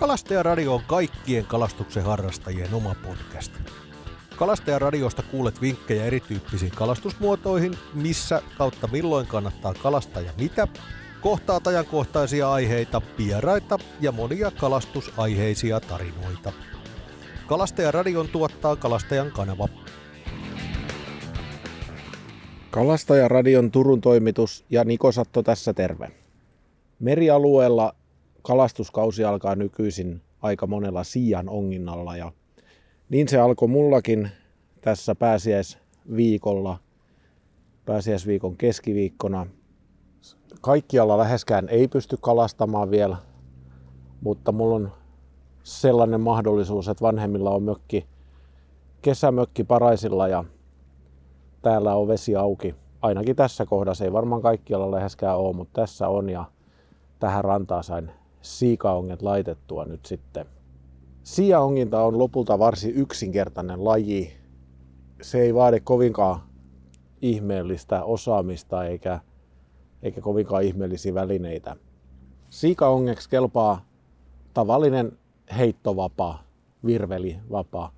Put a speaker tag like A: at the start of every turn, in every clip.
A: Kalastajaradio on kaikkien kalastuksen harrastajien oma podcast. Kalastajaradiosta kuulet vinkkejä erityyppisiin kalastusmuotoihin, missä kautta milloin kannattaa kalastaa ja mitä, kohtaat ajankohtaisia aiheita, vieraita ja monia kalastusaiheisia tarinoita. Kalastajaradion tuottaa Kalastajan kanava.
B: Kalastajaradion Turun toimitus ja Niko Satto tässä terve. Merialueella kalastuskausi alkaa nykyisin aika monella siian onginnalla ja niin se alkoi mullakin tässä pääsiäisviikolla, pääsiäisviikon keskiviikkona. Kaikkialla läheskään ei pysty kalastamaan vielä, mutta mulla on sellainen mahdollisuus, että vanhemmilla on mökki, kesämökki Paraisilla ja täällä on vesi auki. Ainakin tässä kohdassa, ei varmaan kaikkialla läheskään ole, mutta tässä on ja tähän rantaan sain siikaonget laitettua nyt sitten. Siaonginta on lopulta varsin yksinkertainen laji. Se ei vaadi kovinkaan ihmeellistä osaamista eikä, eikä kovinkaan ihmeellisiä välineitä. Siikaongeksi kelpaa tavallinen heittovapaa, virvelivapaa.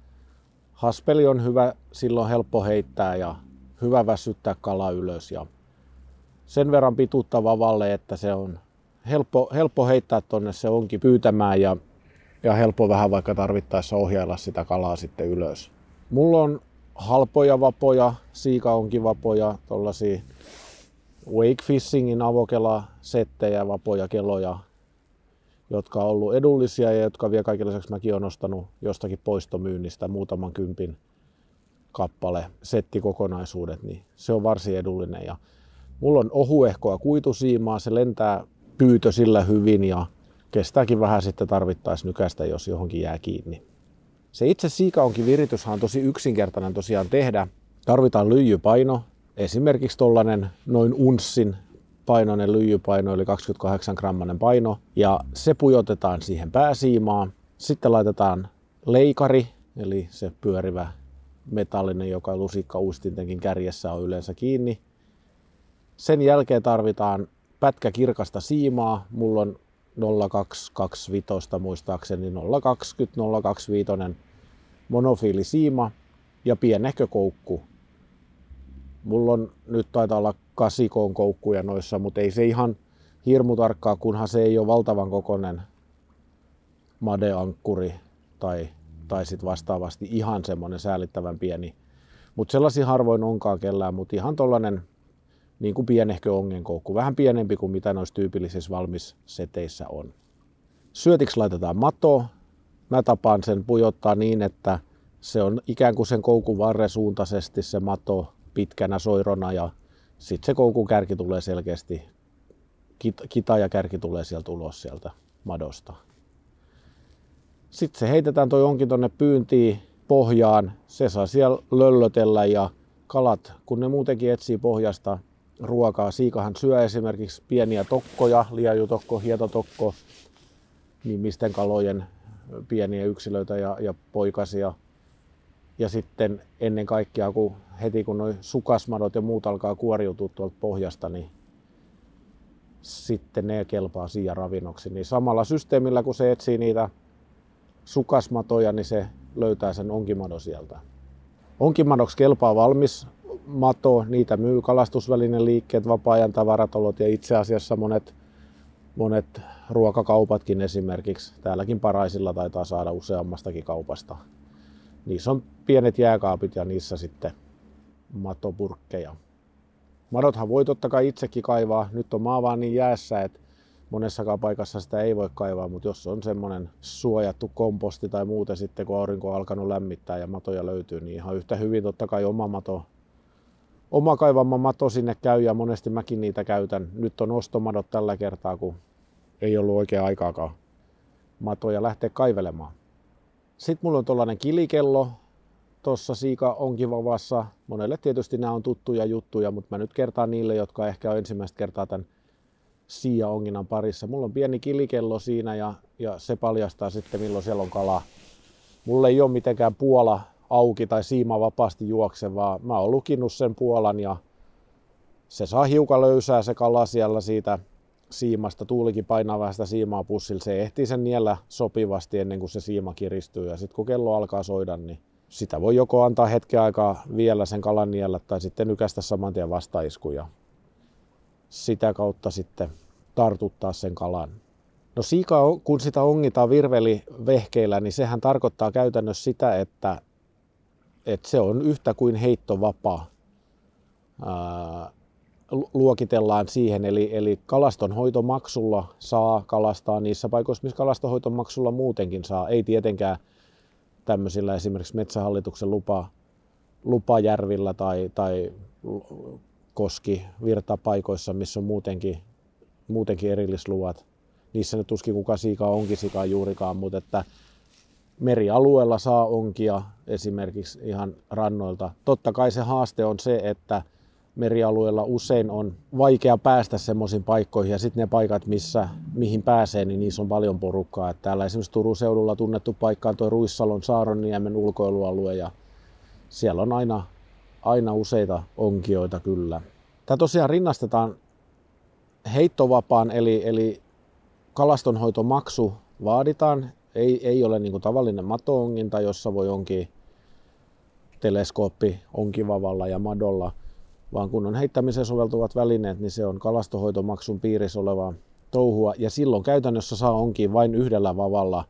B: Haspeli on hyvä, silloin helppo heittää ja hyvä väsyttää kala ylös ja sen verran pituutta vavalle, että se on helppo, helppo heittää tonne se onkin pyytämään ja, ja helppo vähän vaikka tarvittaessa ohjailla sitä kalaa sitten ylös. Mulla on halpoja vapoja, siikaonkivapoja, tollasia wake fishingin avokela settejä, vapoja, keloja, jotka on ollut edullisia ja jotka vielä kaiken lisäksi mäkin olen ostanut jostakin poistomyynnistä muutaman kympin kappale settikokonaisuudet, niin se on varsin edullinen. Ja mulla on ohuehkoa kuitusiimaa, se lentää pyytö sillä hyvin ja kestääkin vähän sitten tarvittaisiin nykästä, jos johonkin jää kiinni. Se itse siikaonkin virityshän on tosi yksinkertainen tosiaan tehdä. Tarvitaan lyijypaino, esimerkiksi tuollainen noin unssin painoinen lyijypaino, eli 28 grammanen paino, ja se pujotetaan siihen pääsiimaan. Sitten laitetaan leikari, eli se pyörivä metallinen, joka lusikka uistintenkin kärjessä on yleensä kiinni. Sen jälkeen tarvitaan pätkä kirkasta siimaa. Mulla on 0225 muistaakseni 020 025 monofiilisiima ja pienehkö koukku. Mulla on nyt taitaa olla kasikoon koukkuja noissa, mutta ei se ihan hirmu tarkkaa, kunhan se ei ole valtavan kokonen madeankkuri tai, tai sitten vastaavasti ihan semmoinen säällittävän pieni. Mutta sellaisia harvoin onkaan kellään, mutta ihan tollanen niin kuin pienehkö ongenkoukku, vähän pienempi kuin mitä noissa tyypillisissä valmisseteissä on. Syötiksi laitetaan mato. Mä tapaan sen pujottaa niin, että se on ikään kuin sen koukun varren suuntaisesti se mato pitkänä soirona ja sitten se koukun kärki tulee selkeästi, kita ja kärki tulee sieltä ulos sieltä madosta. Sitten se heitetään toi onkin tonne pyyntiin pohjaan. Se saa siellä löllötellä ja kalat, kun ne muutenkin etsii pohjasta ruokaa. Siikahan syö esimerkiksi pieniä tokkoja, liajutokko, hietotokko, nimisten kalojen pieniä yksilöitä ja, ja poikasia. Ja sitten ennen kaikkea, kun heti kun nuo sukasmadot ja muut alkaa kuoriutua tuolta pohjasta, niin sitten ne kelpaa siihen ravinnoksi. Niin samalla systeemillä, kun se etsii niitä sukasmatoja, niin se löytää sen onkimadon sieltä. Onkimadoksi kelpaa valmis mato, niitä myy kalastusvälinen liikkeet, vapaa-ajan tavaratalot ja itse asiassa monet, monet ruokakaupatkin esimerkiksi. Täälläkin Paraisilla taitaa saada useammastakin kaupasta. Niissä on pienet jääkaapit ja niissä sitten matopurkkeja. Madothan voi totta kai itsekin kaivaa. Nyt on maa vaan niin jäässä, että monessakaan paikassa sitä ei voi kaivaa, mutta jos on semmoinen suojattu komposti tai muuten sitten, kun aurinko on alkanut lämmittää ja matoja löytyy, niin ihan yhtä hyvin totta kai oma mato oma kaivama mato sinne käy ja monesti mäkin niitä käytän. Nyt on ostomadot tällä kertaa, kun ei ollut oikea aikaakaan matoja lähteä kaivelemaan. Sitten mulla on tuollainen kilikello tuossa Siika onkivavassa. Monelle tietysti nämä on tuttuja juttuja, mutta mä nyt kertaan niille, jotka ehkä on ensimmäistä kertaa tämän Siia onginnan parissa. Mulla on pieni kilikello siinä ja, ja se paljastaa sitten milloin siellä on kala. Mulla ei ole mitenkään Puola auki tai siima vapaasti juokse, vaan mä oon lukinut sen puolan ja se saa hiukan löysää se kala siellä siitä siimasta. Tuulikin painaa vähän sitä siimaa pussilla. Se ehtii sen niellä sopivasti ennen kuin se siima kiristyy. Ja sitten kun kello alkaa soida, niin sitä voi joko antaa hetken aikaa vielä sen kalan niellä tai sitten nykästä saman tien vastaiskuja. Sitä kautta sitten tartuttaa sen kalan. No siika, kun sitä ongitaan virvelivehkeillä, niin sehän tarkoittaa käytännössä sitä, että, että se on yhtä kuin heittovapaa. Ää, luokitellaan siihen, eli, eli kalastonhoitomaksulla saa kalastaa niissä paikoissa, missä kalastonhoitomaksulla muutenkin saa. Ei tietenkään tämmöisillä esimerkiksi metsähallituksen lupa, lupajärvillä tai, tai koski virtapaikoissa, missä on muutenkin, muutenkin erillisluvat. Niissä nyt tuskin kuka siika onkisikaan juurikaan, mutta että merialueella saa onkia esimerkiksi ihan rannoilta. Totta kai se haaste on se, että merialueella usein on vaikea päästä semmoisiin paikkoihin ja sitten ne paikat, missä, mihin pääsee, niin niissä on paljon porukkaa. Et täällä esimerkiksi Turun seudulla tunnettu paikka on tuo Ruissalon Saaronniemen ulkoilualue ja siellä on aina, aina useita onkioita kyllä. Tämä tosiaan rinnastetaan heittovapaan eli, eli kalastonhoitomaksu vaaditaan. Ei, ei ole niin kuin tavallinen matoonginta, jossa voi onkin teleskooppi onkivavalla ja madolla – vaan kun on heittämiseen soveltuvat välineet, niin se on kalastohoitomaksun piirissä olevaa touhua. Ja silloin käytännössä saa onkin vain yhdellä vavalla,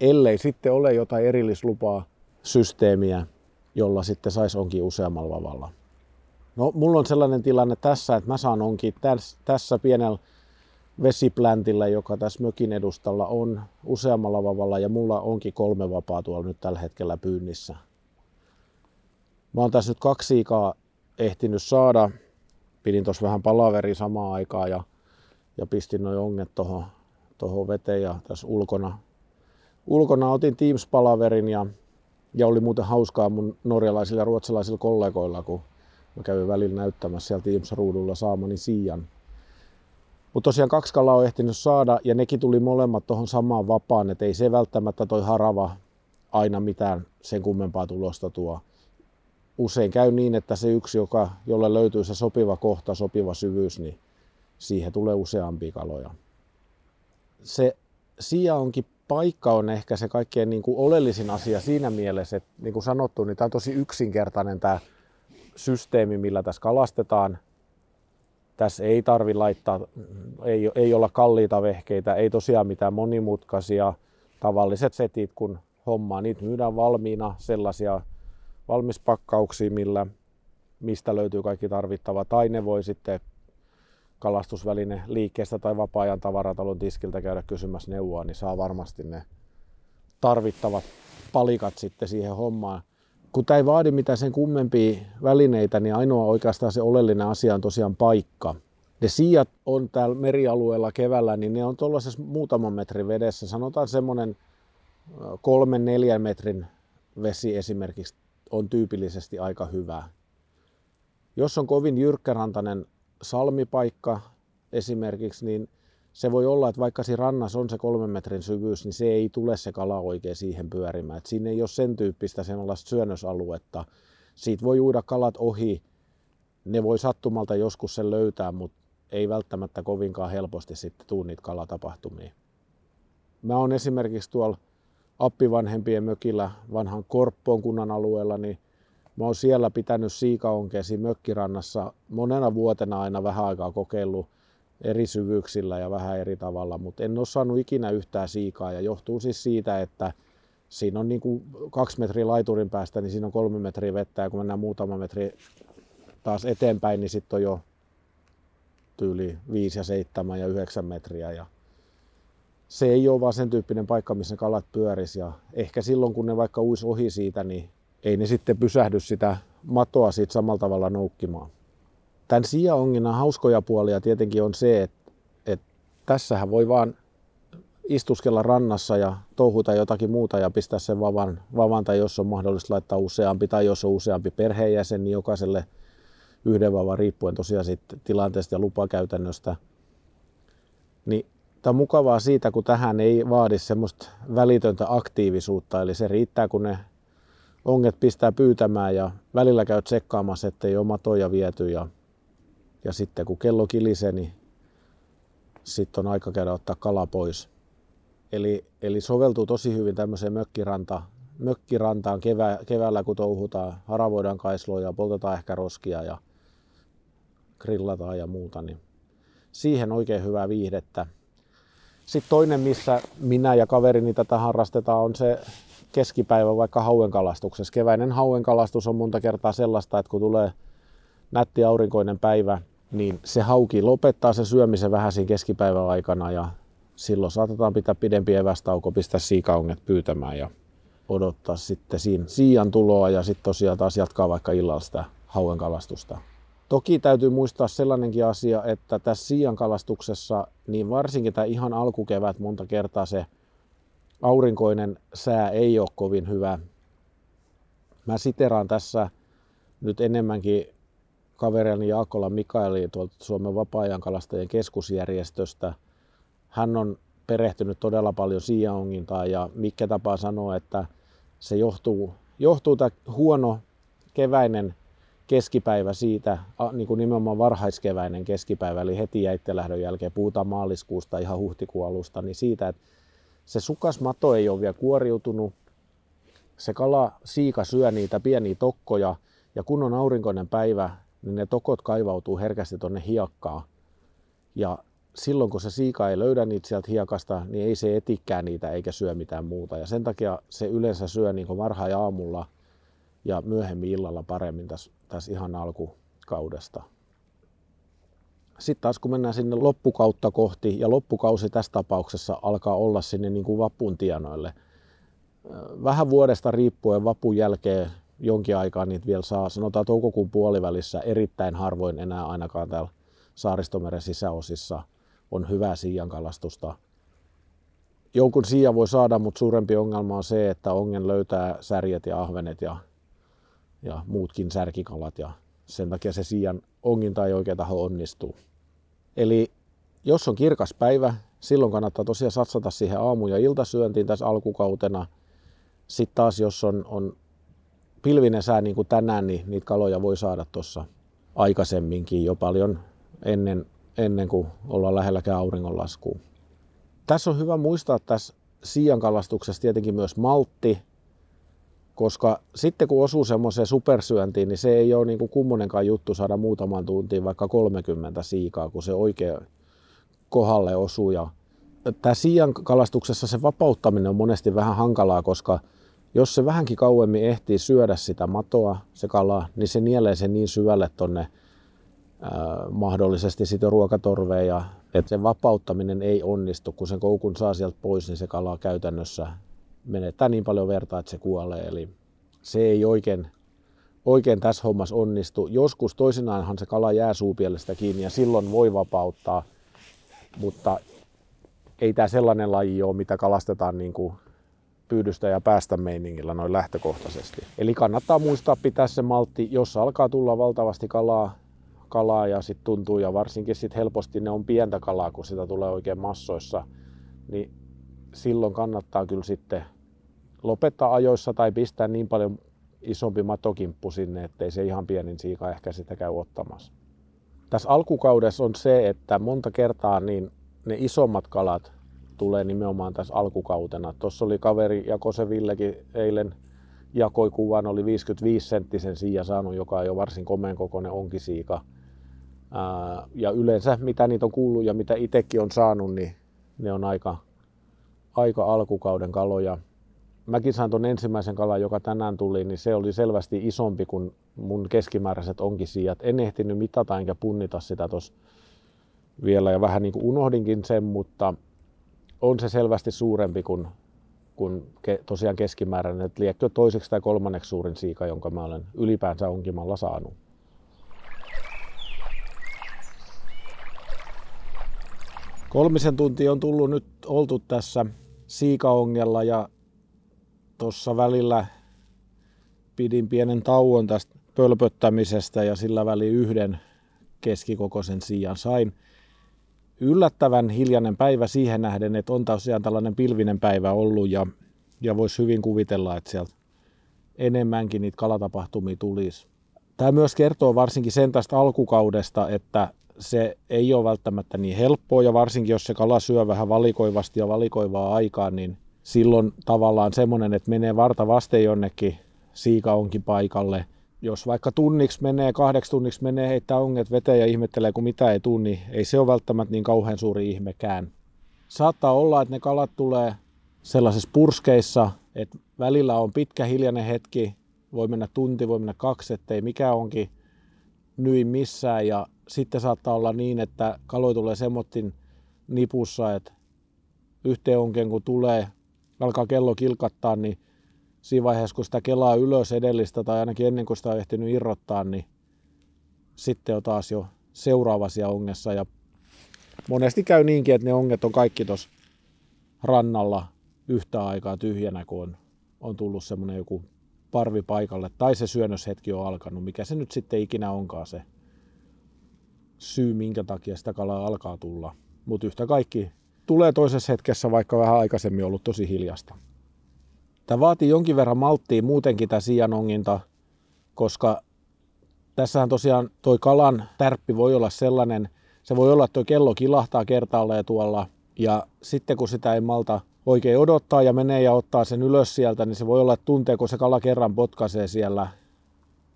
B: ellei sitten ole jotain erillislupaa systeemiä, jolla sitten saisi onkin useammalla vavalla. No, mulla on sellainen tilanne tässä, että mä saan onkin tässä, tässä pienellä vesipläntillä, joka tässä mökin edustalla on useammalla vavalla ja mulla onkin kolme vapaa tuolla nyt tällä hetkellä pyynnissä. Mä oon tässä nyt kaksi siikaa ehtinyt saada. Pidin tuossa vähän palaveri samaan aikaan ja, ja pistin noin onget tuohon toho veteen ja tässä ulkona, ulkona otin Teams-palaverin ja, ja oli muuten hauskaa mun norjalaisilla ja ruotsalaisilla kollegoilla, kun mä kävin välillä näyttämässä siellä Teams-ruudulla saamani siian. Mutta tosiaan kaksi kalaa on ehtinyt saada ja nekin tuli molemmat tuohon samaan vapaan, että ei se välttämättä toi harava aina mitään sen kummempaa tulosta tuo usein käy niin, että se yksi, joka, jolle löytyy se sopiva kohta, sopiva syvyys, niin siihen tulee useampia kaloja. Se onkin paikka on ehkä se kaikkein niin kuin oleellisin asia siinä mielessä, että niin kuin sanottu, niin tämä on tosi yksinkertainen tämä systeemi, millä tässä kalastetaan. Tässä ei tarvi laittaa, ei, ei olla kalliita vehkeitä, ei tosiaan mitään monimutkaisia tavalliset setit, kun hommaa. Niitä myydään valmiina sellaisia valmispakkauksia, millä, mistä löytyy kaikki tarvittava. Tai ne voi sitten kalastusväline liikkeestä tai vapaa-ajan tavaratalon tiskiltä käydä kysymässä neuvoa, niin saa varmasti ne tarvittavat palikat sitten siihen hommaan. Kun tämä ei vaadi mitään sen kummempia välineitä, niin ainoa oikeastaan se oleellinen asia on tosiaan paikka. Ne siijat on täällä merialueella keväällä, niin ne on tuollaisessa muutaman metrin vedessä. Sanotaan semmoinen kolmen neljän metrin vesi esimerkiksi on tyypillisesti aika hyvä. Jos on kovin jyrkkärantainen salmipaikka esimerkiksi, niin se voi olla, että vaikka siinä rannassa on se kolmen metrin syvyys, niin se ei tule se kala oikein siihen pyörimään. Et siinä ei ole sen tyyppistä sen syönnösaluetta. Siitä voi uida kalat ohi. Ne voi sattumalta joskus sen löytää, mutta ei välttämättä kovinkaan helposti sitten tuu niitä kalatapahtumia. Mä oon esimerkiksi tuolla appivanhempien mökillä vanhan Korppoon kunnan alueella, niin mä oon siellä pitänyt siikaonkeesi mökkirannassa monena vuotena aina vähän aikaa kokeillut eri syvyyksillä ja vähän eri tavalla, mutta en ole saanut ikinä yhtään siikaa. Ja johtuu siis siitä, että siinä on niin kuin kaksi metriä laiturin päästä, niin siinä on kolme metriä vettä. Ja kun mennään muutama metri taas eteenpäin, niin sitten on jo tyyli 5 ja 7 ja 9 metriä. Ja se ei ole vaan sen tyyppinen paikka, missä kalat pyöris. Ja ehkä silloin, kun ne vaikka uis ohi siitä, niin ei ne sitten pysähdy sitä matoa siitä samalla tavalla noukkimaan. Tämän sijaonginnan hauskoja puolia tietenkin on se, että, että tässähän voi vaan istuskella rannassa ja touhuta jotakin muuta ja pistää sen vavan, vavan tai jos on mahdollista laittaa useampi tai jos on useampi perheenjäsen, niin jokaiselle yhden vavan riippuen tosiaan siitä tilanteesta ja lupakäytännöstä. Niin Tämä on mukavaa siitä, kun tähän ei vaadi semmoista välitöntä aktiivisuutta, eli se riittää, kun ne onget pistää pyytämään ja välillä käy tsekkaamassa, ettei ole matoja viety ja, ja sitten kun kello kilisee, niin sitten on aika käydä ottaa kala pois. Eli, eli soveltuu tosi hyvin tämmöiseen mökkiranta, mökkirantaan kevä, keväällä, kun touhutaan, haravoidaan kaisloja, poltetaan ehkä roskia ja grillataan ja muuta, niin siihen oikein hyvää viihdettä. Sitten toinen, missä minä ja kaverini tätä harrastetaan, on se keskipäivä vaikka hauenkalastuksessa. Keväinen hauenkalastus on monta kertaa sellaista, että kun tulee nätti aurinkoinen päivä, niin se hauki lopettaa sen syömisen vähän siinä keskipäivän aikana ja silloin saatetaan pitää pidempi evästauko, pistää siikaonget pyytämään ja odottaa sitten siinä siian tuloa ja sitten tosiaan taas jatkaa vaikka illalla sitä hauenkalastusta. Toki täytyy muistaa sellainenkin asia, että tässä siian kalastuksessa, niin varsinkin tämä ihan alkukevät monta kertaa se aurinkoinen sää ei ole kovin hyvä. Mä siteraan tässä nyt enemmänkin kaverini Jaakola Mikaeli tuolta Suomen vapaa-ajankalastajien keskusjärjestöstä. Hän on perehtynyt todella paljon siiaongintaan ja mikä tapaa sanoa, että se johtuu, johtuu tämä huono keväinen keskipäivä siitä, niin kuin nimenomaan varhaiskeväinen keskipäivä, eli heti jäittelähdön jälkeen, puhutaan maaliskuusta ihan huhtikuun alusta, niin siitä, että se sukasmato ei ole vielä kuoriutunut, se kala siika syö niitä pieniä tokkoja, ja kun on aurinkoinen päivä, niin ne tokot kaivautuu herkästi tuonne hiekkaan. Ja silloin kun se siika ei löydä niitä sieltä hiekasta, niin ei se etikään niitä eikä syö mitään muuta. Ja sen takia se yleensä syö niin varhain aamulla ja myöhemmin illalla paremmin tässä, tässä ihan alkukaudesta. Sitten taas kun mennään sinne loppukautta kohti, ja loppukausi tässä tapauksessa alkaa olla sinne niin kuin vapun tienoille. Vähän vuodesta riippuen vapun jälkeen jonkin aikaa niitä vielä saa, sanotaan toukokuun puolivälissä, erittäin harvoin enää ainakaan täällä Saaristomeren sisäosissa on hyvää siiankalastusta. Jonkun siian voi saada, mutta suurempi ongelma on se, että ongen löytää särjet ja ahvenet ja, ja muutkin särkikalat ja sen takia se siian onginta ei oikein taho onnistuu. Eli jos on kirkas päivä, silloin kannattaa tosiaan satsata siihen aamu- ja iltasyöntiin tässä alkukautena. Sitten taas jos on, on pilvinen sää niin kuin tänään, niin niitä kaloja voi saada tuossa aikaisemminkin jo paljon ennen, ennen kuin ollaan lähelläkään auringonlaskua. Tässä on hyvä muistaa tässä siian kalastuksessa tietenkin myös maltti, koska sitten kun osuu semmoiseen supersyöntiin, niin se ei ole niin kuin kummonenkaan juttu saada muutaman tuntiin vaikka 30 siikaa, kun se oikein kohdalle osuu. Ja tämä siian kalastuksessa se vapauttaminen on monesti vähän hankalaa, koska jos se vähänkin kauemmin ehtii syödä sitä matoa, se kala, niin se nielee sen niin syvälle tonne mahdollisesti sitten ruokatorveen ja että sen vapauttaminen ei onnistu, kun sen koukun saa sieltä pois, niin se kala käytännössä menettää niin paljon vertaa, että se kuolee. Eli se ei oikein, oikein tässä hommassa onnistu. Joskus toisinaanhan se kala jää suupielestä kiinni ja silloin voi vapauttaa, mutta ei tämä sellainen laji ole, mitä kalastetaan niin kuin pyydystä ja päästä meiningillä noin lähtökohtaisesti. Eli kannattaa muistaa pitää se maltti, jos alkaa tulla valtavasti kalaa, kalaa ja sitten tuntuu, ja varsinkin sitten helposti ne on pientä kalaa, kun sitä tulee oikein massoissa, niin silloin kannattaa kyllä sitten lopettaa ajoissa tai pistää niin paljon isompi matokimppu sinne, ettei se ihan pienin siika ehkä sitä käy ottamassa. Tässä alkukaudessa on se, että monta kertaa niin ne isommat kalat tulee nimenomaan tässä alkukautena. Tuossa oli kaveri Jakose Villekin eilen jakoi kuvan, oli 55 senttisen siia saanut, joka on jo varsin komeen kokoinen onkisiika. Ja yleensä mitä niitä on kuullut ja mitä itsekin on saanut, niin ne on aika, aika alkukauden kaloja. Mäkin sain tuon ensimmäisen kalan, joka tänään tuli, niin se oli selvästi isompi kuin mun keskimääräiset onkisiijat. En ehtinyt mitata enkä punnita sitä tuossa vielä ja vähän niin kuin unohdinkin sen, mutta on se selvästi suurempi kuin, kuin ke, tosiaan keskimääräinen. Että liekkö toiseksi tai kolmanneksi suurin siika, jonka mä olen ylipäänsä onkimalla saanut. Kolmisen tuntia on tullut nyt oltu tässä siikaongella ja tuossa välillä pidin pienen tauon tästä pölpöttämisestä ja sillä väli yhden keskikokoisen siian sain yllättävän hiljainen päivä siihen nähden, että on tosiaan tällainen pilvinen päivä ollut ja, ja voisi hyvin kuvitella, että sieltä enemmänkin niitä kalatapahtumia tulisi. Tämä myös kertoo varsinkin sen tästä alkukaudesta, että se ei ole välttämättä niin helppoa ja varsinkin jos se kala syö vähän valikoivasti ja valikoivaa aikaa, niin silloin tavallaan semmoinen, että menee varta vasten jonnekin siika onkin paikalle. Jos vaikka tunniksi menee, kahdeksi tunniksi menee, heittää onget veteen ja ihmettelee, kun mitä ei tunni, niin ei se ole välttämättä niin kauhean suuri ihmekään. Saattaa olla, että ne kalat tulee sellaisissa purskeissa, että välillä on pitkä hiljainen hetki, voi mennä tunti, voi mennä kaksi, ettei mikä onkin nyin missään ja sitten saattaa olla niin, että kalo tulee semmoittin nipussa, että yhteen onkeen kun tulee, alkaa kello kilkattaa, niin siinä vaiheessa kun sitä kelaa ylös edellistä tai ainakin ennen kuin sitä on ehtinyt irrottaa, niin sitten on taas jo seuraavasia ongessa ja monesti käy niinkin, että ne onget on kaikki tuossa rannalla yhtä aikaa tyhjänä, kun on, on tullut semmoinen joku parvi paikalle tai se syönnöshetki on alkanut, mikä se nyt sitten ikinä onkaan se syy, minkä takia sitä kalaa alkaa tulla. Mutta yhtä kaikki tulee toisessa hetkessä, vaikka vähän aikaisemmin ollut tosi hiljasta. Tämä vaatii jonkin verran malttia muutenkin tämä sijanonginta, koska tässähän tosiaan toi kalan tärppi voi olla sellainen, se voi olla, että tuo kello kilahtaa kertaalleen tuolla ja sitten kun sitä ei malta oikein odottaa ja menee ja ottaa sen ylös sieltä, niin se voi olla, että tuntee, kun se kala kerran potkaisee siellä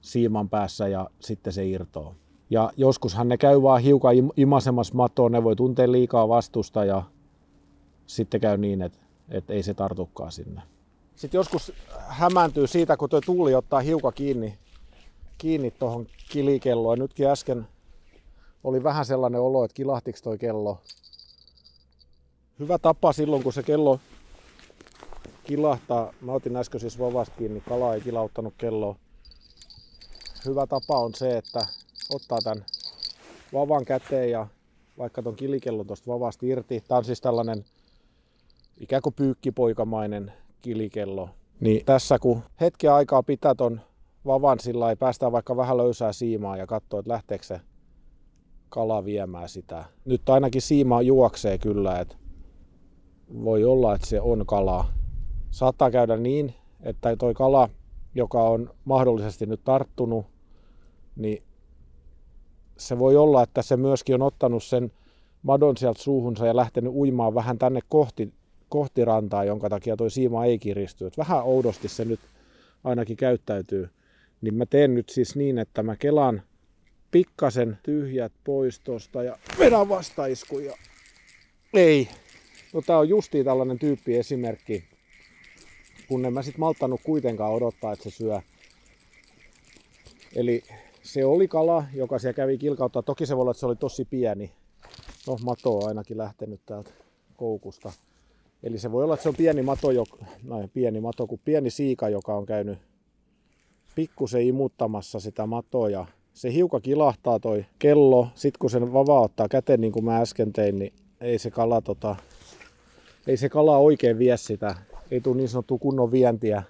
B: siiman päässä ja sitten se irtoo. Ja joskushan ne käy vaan hiukan imasemassa matoon, ne voi tuntea liikaa vastusta ja sitten käy niin, että, että ei se tartukaan sinne. Sitten joskus hämääntyy siitä, kun tuo tuuli ottaa hiukan kiinni, kiinni tuohon kilikelloon. Nytkin äsken oli vähän sellainen olo, että kilahtiko toi kello hyvä tapa silloin, kun se kello kilahtaa. Mä otin äsken siis vavasta kiinni, kala ei kilauttanut kelloa. Hyvä tapa on se, että ottaa tämän vavan käteen ja vaikka ton kilikellon tuosta vavasta irti. Tämä on siis tällainen ikään kuin pyykkipoikamainen kilikello. Niin tässä kun hetken aikaa pitää ton vavan sillä ei päästään vaikka vähän löysää siimaa ja katsoo, että lähteekö se kala viemään sitä. Nyt ainakin siima juoksee kyllä, että voi olla, että se on kala. Saattaa käydä niin, että toi kala, joka on mahdollisesti nyt tarttunut, niin se voi olla, että se myöskin on ottanut sen madon sieltä suuhunsa ja lähtenyt uimaan vähän tänne kohti, kohti rantaa, jonka takia toi siima ei kiristy. Et vähän oudosti se nyt ainakin käyttäytyy. Niin mä teen nyt siis niin, että mä kelaan pikkasen tyhjät pois tosta ja vedän vastaisku ja ei, No tää on justiin tällainen tyyppi esimerkki, kun en mä sit malttanut kuitenkaan odottaa, että se syö. Eli se oli kala, joka siellä kävi kilkauttaa. Toki se voi olla, että se oli tosi pieni. No, mato on ainakin lähtenyt täältä koukusta. Eli se voi olla, että se on pieni mato, jo, no, pieni mato kuin pieni siika, joka on käynyt pikkusen imuttamassa sitä matoa. Se hiukan kilahtaa toi kello. Sitten kun sen vava ottaa käteen, niin kuin mä äsken tein, niin ei se kala tota, ei se kala oikein vie sitä, ei tule niin sanottua kunnon vientiä.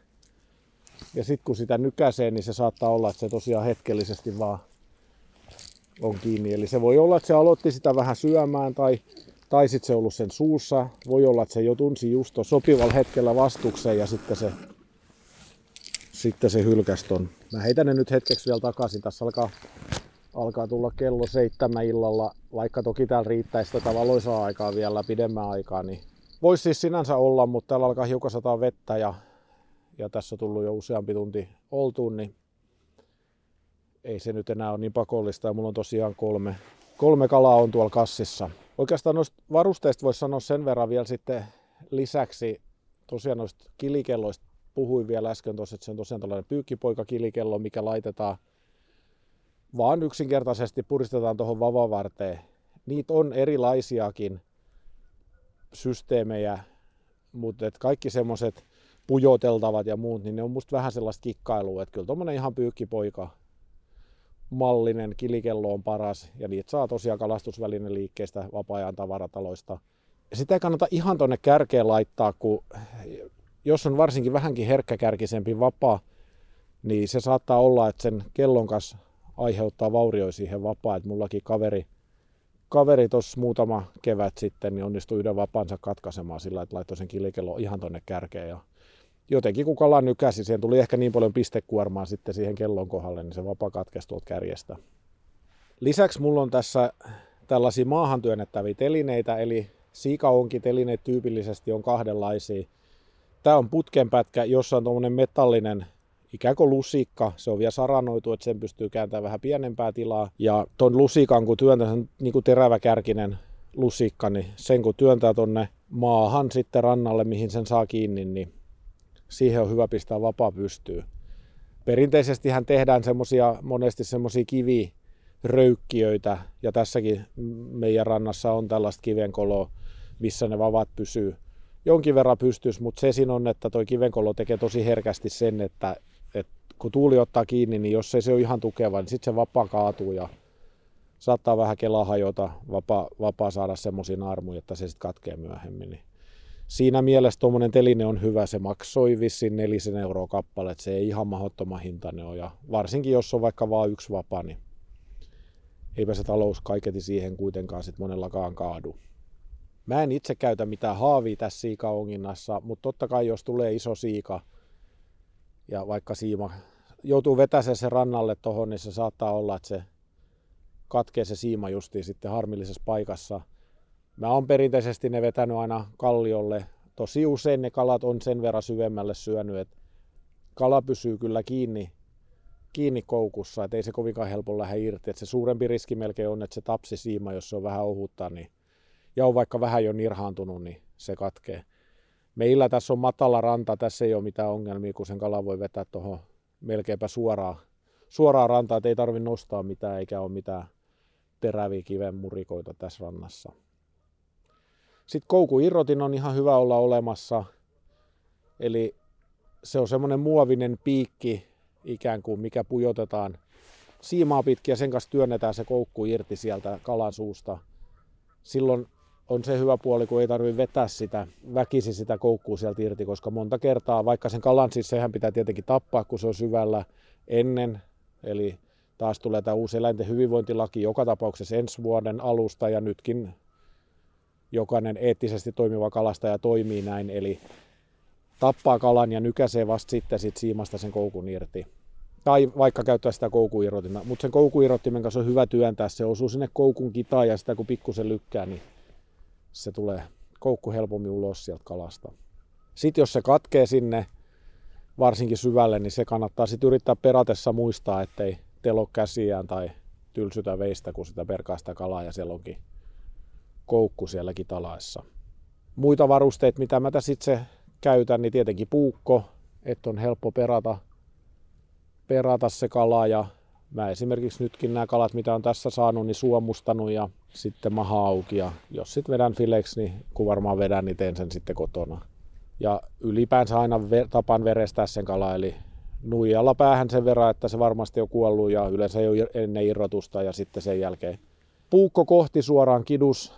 B: Ja sitten kun sitä nykäsee, niin se saattaa olla, että se tosiaan hetkellisesti vaan on kiinni. Eli se voi olla, että se aloitti sitä vähän syömään tai, tai sitten se on ollut sen suussa. Voi olla, että se jo tunsi just sopivalla hetkellä vastukseen ja sitten se, sitten se hylkäs ton. Mä heitän ne nyt hetkeksi vielä takaisin. Tässä alkaa, alkaa tulla kello seitsemän illalla, vaikka toki täällä riittäisi tätä valoisaa aikaa vielä pidemmän aikaa, niin Voisi siis sinänsä olla, mutta täällä alkaa hiukan sataa vettä ja, ja tässä on tullut jo useampi tunti oltuun, niin ei se nyt enää ole niin pakollista ja mulla on tosiaan kolme, kolme kalaa on tuolla kassissa. Oikeastaan noista varusteista voisi sanoa sen verran vielä sitten lisäksi, tosiaan noista kilikelloista puhuin vielä äsken tuossa, että se on tosiaan tällainen pyykkipoika kilikello, mikä laitetaan vaan yksinkertaisesti puristetaan tuohon vavavarteen. Niitä on erilaisiakin systeemejä, mutta et kaikki semmoiset pujoteltavat ja muut, niin ne on musta vähän sellaista kikkailua, että kyllä tuommoinen ihan pyykkipoika mallinen kilikello on paras ja niitä saa tosiaan kalastusvälinen liikkeestä vapaa-ajan tavarataloista. Sitä ei kannata ihan tonne kärkeen laittaa, kun jos on varsinkin vähänkin herkkäkärkisempi vapaa, niin se saattaa olla, että sen kellon kanssa aiheuttaa vaurioja siihen vapaa. Että mullakin kaveri kaveri tuossa muutama kevät sitten niin onnistui yhden vapansa katkaisemaan sillä, että laittoi sen kilikello ihan tonne kärkeen. Ja jotenkin kun kala nykäsi, siihen tuli ehkä niin paljon pistekuormaa sitten siihen kellon kohdalle, niin se vapa katkesi tuolta kärjestä. Lisäksi mulla on tässä tällaisia maahan työnnettäviä telineitä, eli siikaonkitelineet tyypillisesti on kahdenlaisia. Tämä on putkenpätkä, jossa on tuommoinen metallinen ikään kuin lusikka. Se on vielä saranoitu, että sen pystyy kääntämään vähän pienempää tilaa. Ja ton lusikan, kun työntää sen niin kuin teräväkärkinen lusikka, niin sen kun työntää tonne maahan sitten rannalle, mihin sen saa kiinni, niin siihen on hyvä pistää vapaa pystyy. Perinteisesti hän tehdään semmosia, monesti semmoisia kiviröykkiöitä, ja tässäkin meidän rannassa on tällaista kivenkoloa, missä ne vavat pysyy jonkin verran pystyssä, mutta se siinä on, että toi kivenkolo tekee tosi herkästi sen, että, että kun tuuli ottaa kiinni, niin jos ei se ole ihan tukeva, niin sitten se vapaa kaatuu ja saattaa vähän kelaa hajota, vapaa, vapaa saada semmoisia armuja, että se sitten katkee myöhemmin. Niin siinä mielessä tuommoinen teline on hyvä. Se maksoi vissiin nelisen euroa kappale, että se ei ihan mahdottoman hintainen ole. Ja varsinkin jos on vaikka vain yksi vapaa, niin eipä se talous kaiketi siihen kuitenkaan sit monellakaan kaadu. Mä en itse käytä mitään haavia tässä siikaonginnassa, mutta totta kai jos tulee iso siika ja vaikka siima joutuu vetämään se rannalle tohon, niin se saattaa olla, että se katkee se siima justiin sitten harmillisessa paikassa. Mä oon perinteisesti ne vetänyt aina kalliolle. Tosi usein ne kalat on sen verran syvemmälle syönyt, että kala pysyy kyllä kiinni, kiinni koukussa, että ei se kovinkaan helpon lähde irti. Et se suurempi riski melkein on, että se tapsi siima, jos se on vähän ohutta, niin, ja on vaikka vähän jo nirhaantunut, niin se katkee. Meillä tässä on matala ranta, tässä ei ole mitään ongelmia, kun sen kala voi vetää tuohon melkeinpä suoraan, suoraan rantaan, että ei tarvi nostaa mitään eikä ole mitään teräviä kiven murikoita tässä rannassa. Sitten koukuirrotin on ihan hyvä olla olemassa. Eli se on semmoinen muovinen piikki ikään kuin, mikä pujotetaan siimaa pitkin ja sen kanssa työnnetään se koukku irti sieltä kalan suusta. Silloin on se hyvä puoli, kun ei tarvitse vetää sitä väkisi sitä koukkuu sieltä irti, koska monta kertaa, vaikka sen kalan siis sehän pitää tietenkin tappaa, kun se on syvällä ennen, eli taas tulee tämä uusi eläinten hyvinvointilaki joka tapauksessa ensi vuoden alusta ja nytkin jokainen eettisesti toimiva kalastaja toimii näin, eli tappaa kalan ja nykäsee vasta sitten sit siimasta sen koukun irti. Tai vaikka käyttää sitä koukuirrotinta, mutta sen koukuirrottimen kanssa on hyvä työntää, se osuu sinne koukun kitaan ja sitä kun pikkusen lykkää, niin se tulee koukku helpommin ulos sieltä kalasta. Sitten jos se katkee sinne, varsinkin syvälle, niin se kannattaa sitten yrittää peratessa muistaa, ettei telo käsiään tai tylsytä veistä, kun sitä perkaa sitä kalaa ja siellä onkin koukku siellä kitalaessa. Muita varusteita, mitä mä tässä itse käytän, niin tietenkin puukko, että on helppo perata, perata se kala ja mä esimerkiksi nytkin nämä kalat, mitä on tässä saanut, niin suomustanut ja sitten maha auki ja jos sitten vedän fileksi, niin kun varmaan vedän, niin teen sen sitten kotona. Ja ylipäänsä aina ver- tapan verestää sen kala, eli nuijalla päähän sen verran, että se varmasti on kuollut ja yleensä jo ennen irrotusta ja sitten sen jälkeen puukko kohti suoraan kidus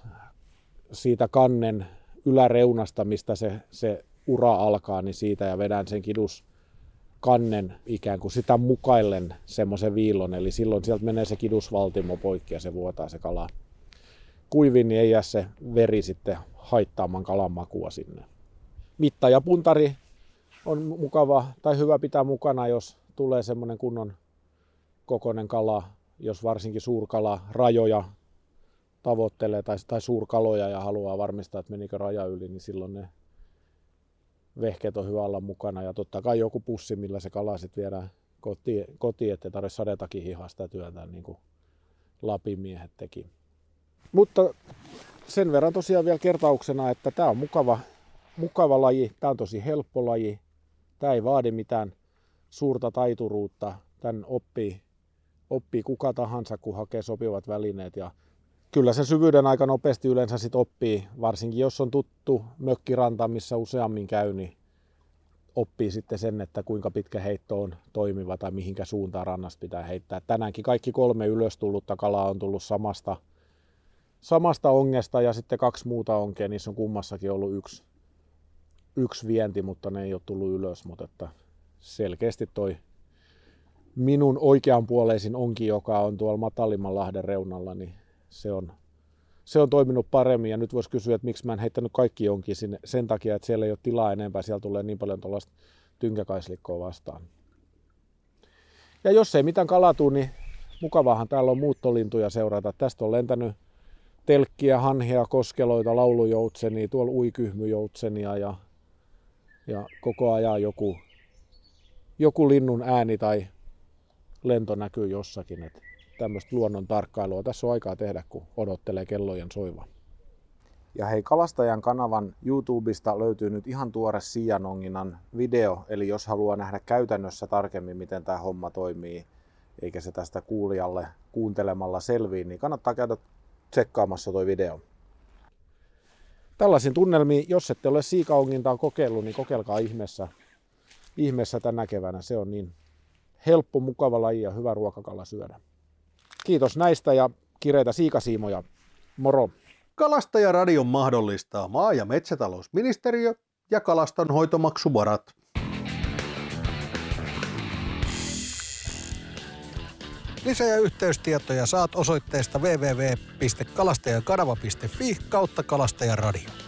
B: siitä kannen yläreunasta, mistä se, se ura alkaa, niin siitä ja vedän sen kidus kannen ikään kuin sitä mukaillen semmoisen viillon, eli silloin sieltä menee se kidusvaltimo poikki ja se vuotaa se kala. Kuivin, niin ei jää se veri sitten haittaamaan kalan makua sinne. Mitta ja puntari on mukava tai hyvä pitää mukana, jos tulee semmoinen kunnon kokoinen kala, jos varsinkin suurkala rajoja tavoittelee tai, tai suurkaloja ja haluaa varmistaa, että menikö raja yli, niin silloin ne vehkeet on hyvä olla mukana. Ja totta kai joku pussi, millä se kala sitten viedään kotiin, koti, ettei tarvitse sadetakin hihaa sitä työtä, niin kuin lapimiehet teki. Mutta sen verran tosiaan vielä kertauksena, että tämä on mukava, mukava laji, tämä on tosi helppo laji, tämä ei vaadi mitään suurta taituruutta, tämän oppii, oppii kuka tahansa, kun hakee sopivat välineet ja kyllä se syvyyden aika nopeasti yleensä sit oppii, varsinkin jos on tuttu mökkiranta, missä useammin käy, niin oppii sitten sen, että kuinka pitkä heitto on toimiva tai mihinkä suuntaan rannasta pitää heittää. Tänäänkin kaikki kolme ylös tullutta kalaa on tullut samasta, samasta ongesta ja sitten kaksi muuta onkea, niissä on kummassakin ollut yksi, yksi vienti, mutta ne ei ole tullut ylös, mutta että selkeästi toi minun oikeanpuoleisin onki, joka on tuolla matalimman lahden reunalla, niin se on, se on toiminut paremmin ja nyt voisi kysyä, että miksi mä en heittänyt kaikki jonkin sinne sen takia, että siellä ei ole tilaa enempää, siellä tulee niin paljon tuollaista tynkäkaislikkoa vastaan. Ja jos ei mitään kalatu, niin mukavahan täällä on muuttolintuja seurata. Tästä on lentänyt telkkiä, hanhea, koskeloita, laulujoutsenia, tuolla uikyhmyjoutsenia ja, ja koko ajan joku, joku linnun ääni tai lento näkyy jossakin. Että tämmöistä luonnon tarkkailua tässä on aikaa tehdä, kun odottelee kellojen soiva. Ja hei, Kalastajan kanavan YouTubesta löytyy nyt ihan tuore Sianonginnan video, eli jos haluaa nähdä käytännössä tarkemmin, miten tämä homma toimii, eikä se tästä kuulijalle kuuntelemalla selviin, niin kannattaa käydä tsekkaamassa tuo video. Tällaisin tunnelmiin, jos ette ole siikaongintaa kokeillut, niin kokeilkaa ihmeessä, ihmeessä tänä keväänä. Se on niin helppo, mukava laji ja hyvä ruokakala syödä. Kiitos näistä ja kireitä siikasiimoja. Moro!
A: Kalastajaradion mahdollistaa maa- ja metsätalousministeriö ja kalastonhoitomaksuvarat. Lisä- ja yhteystietoja saat osoitteesta www.kalastajakanava.fi kautta kalastajaradio.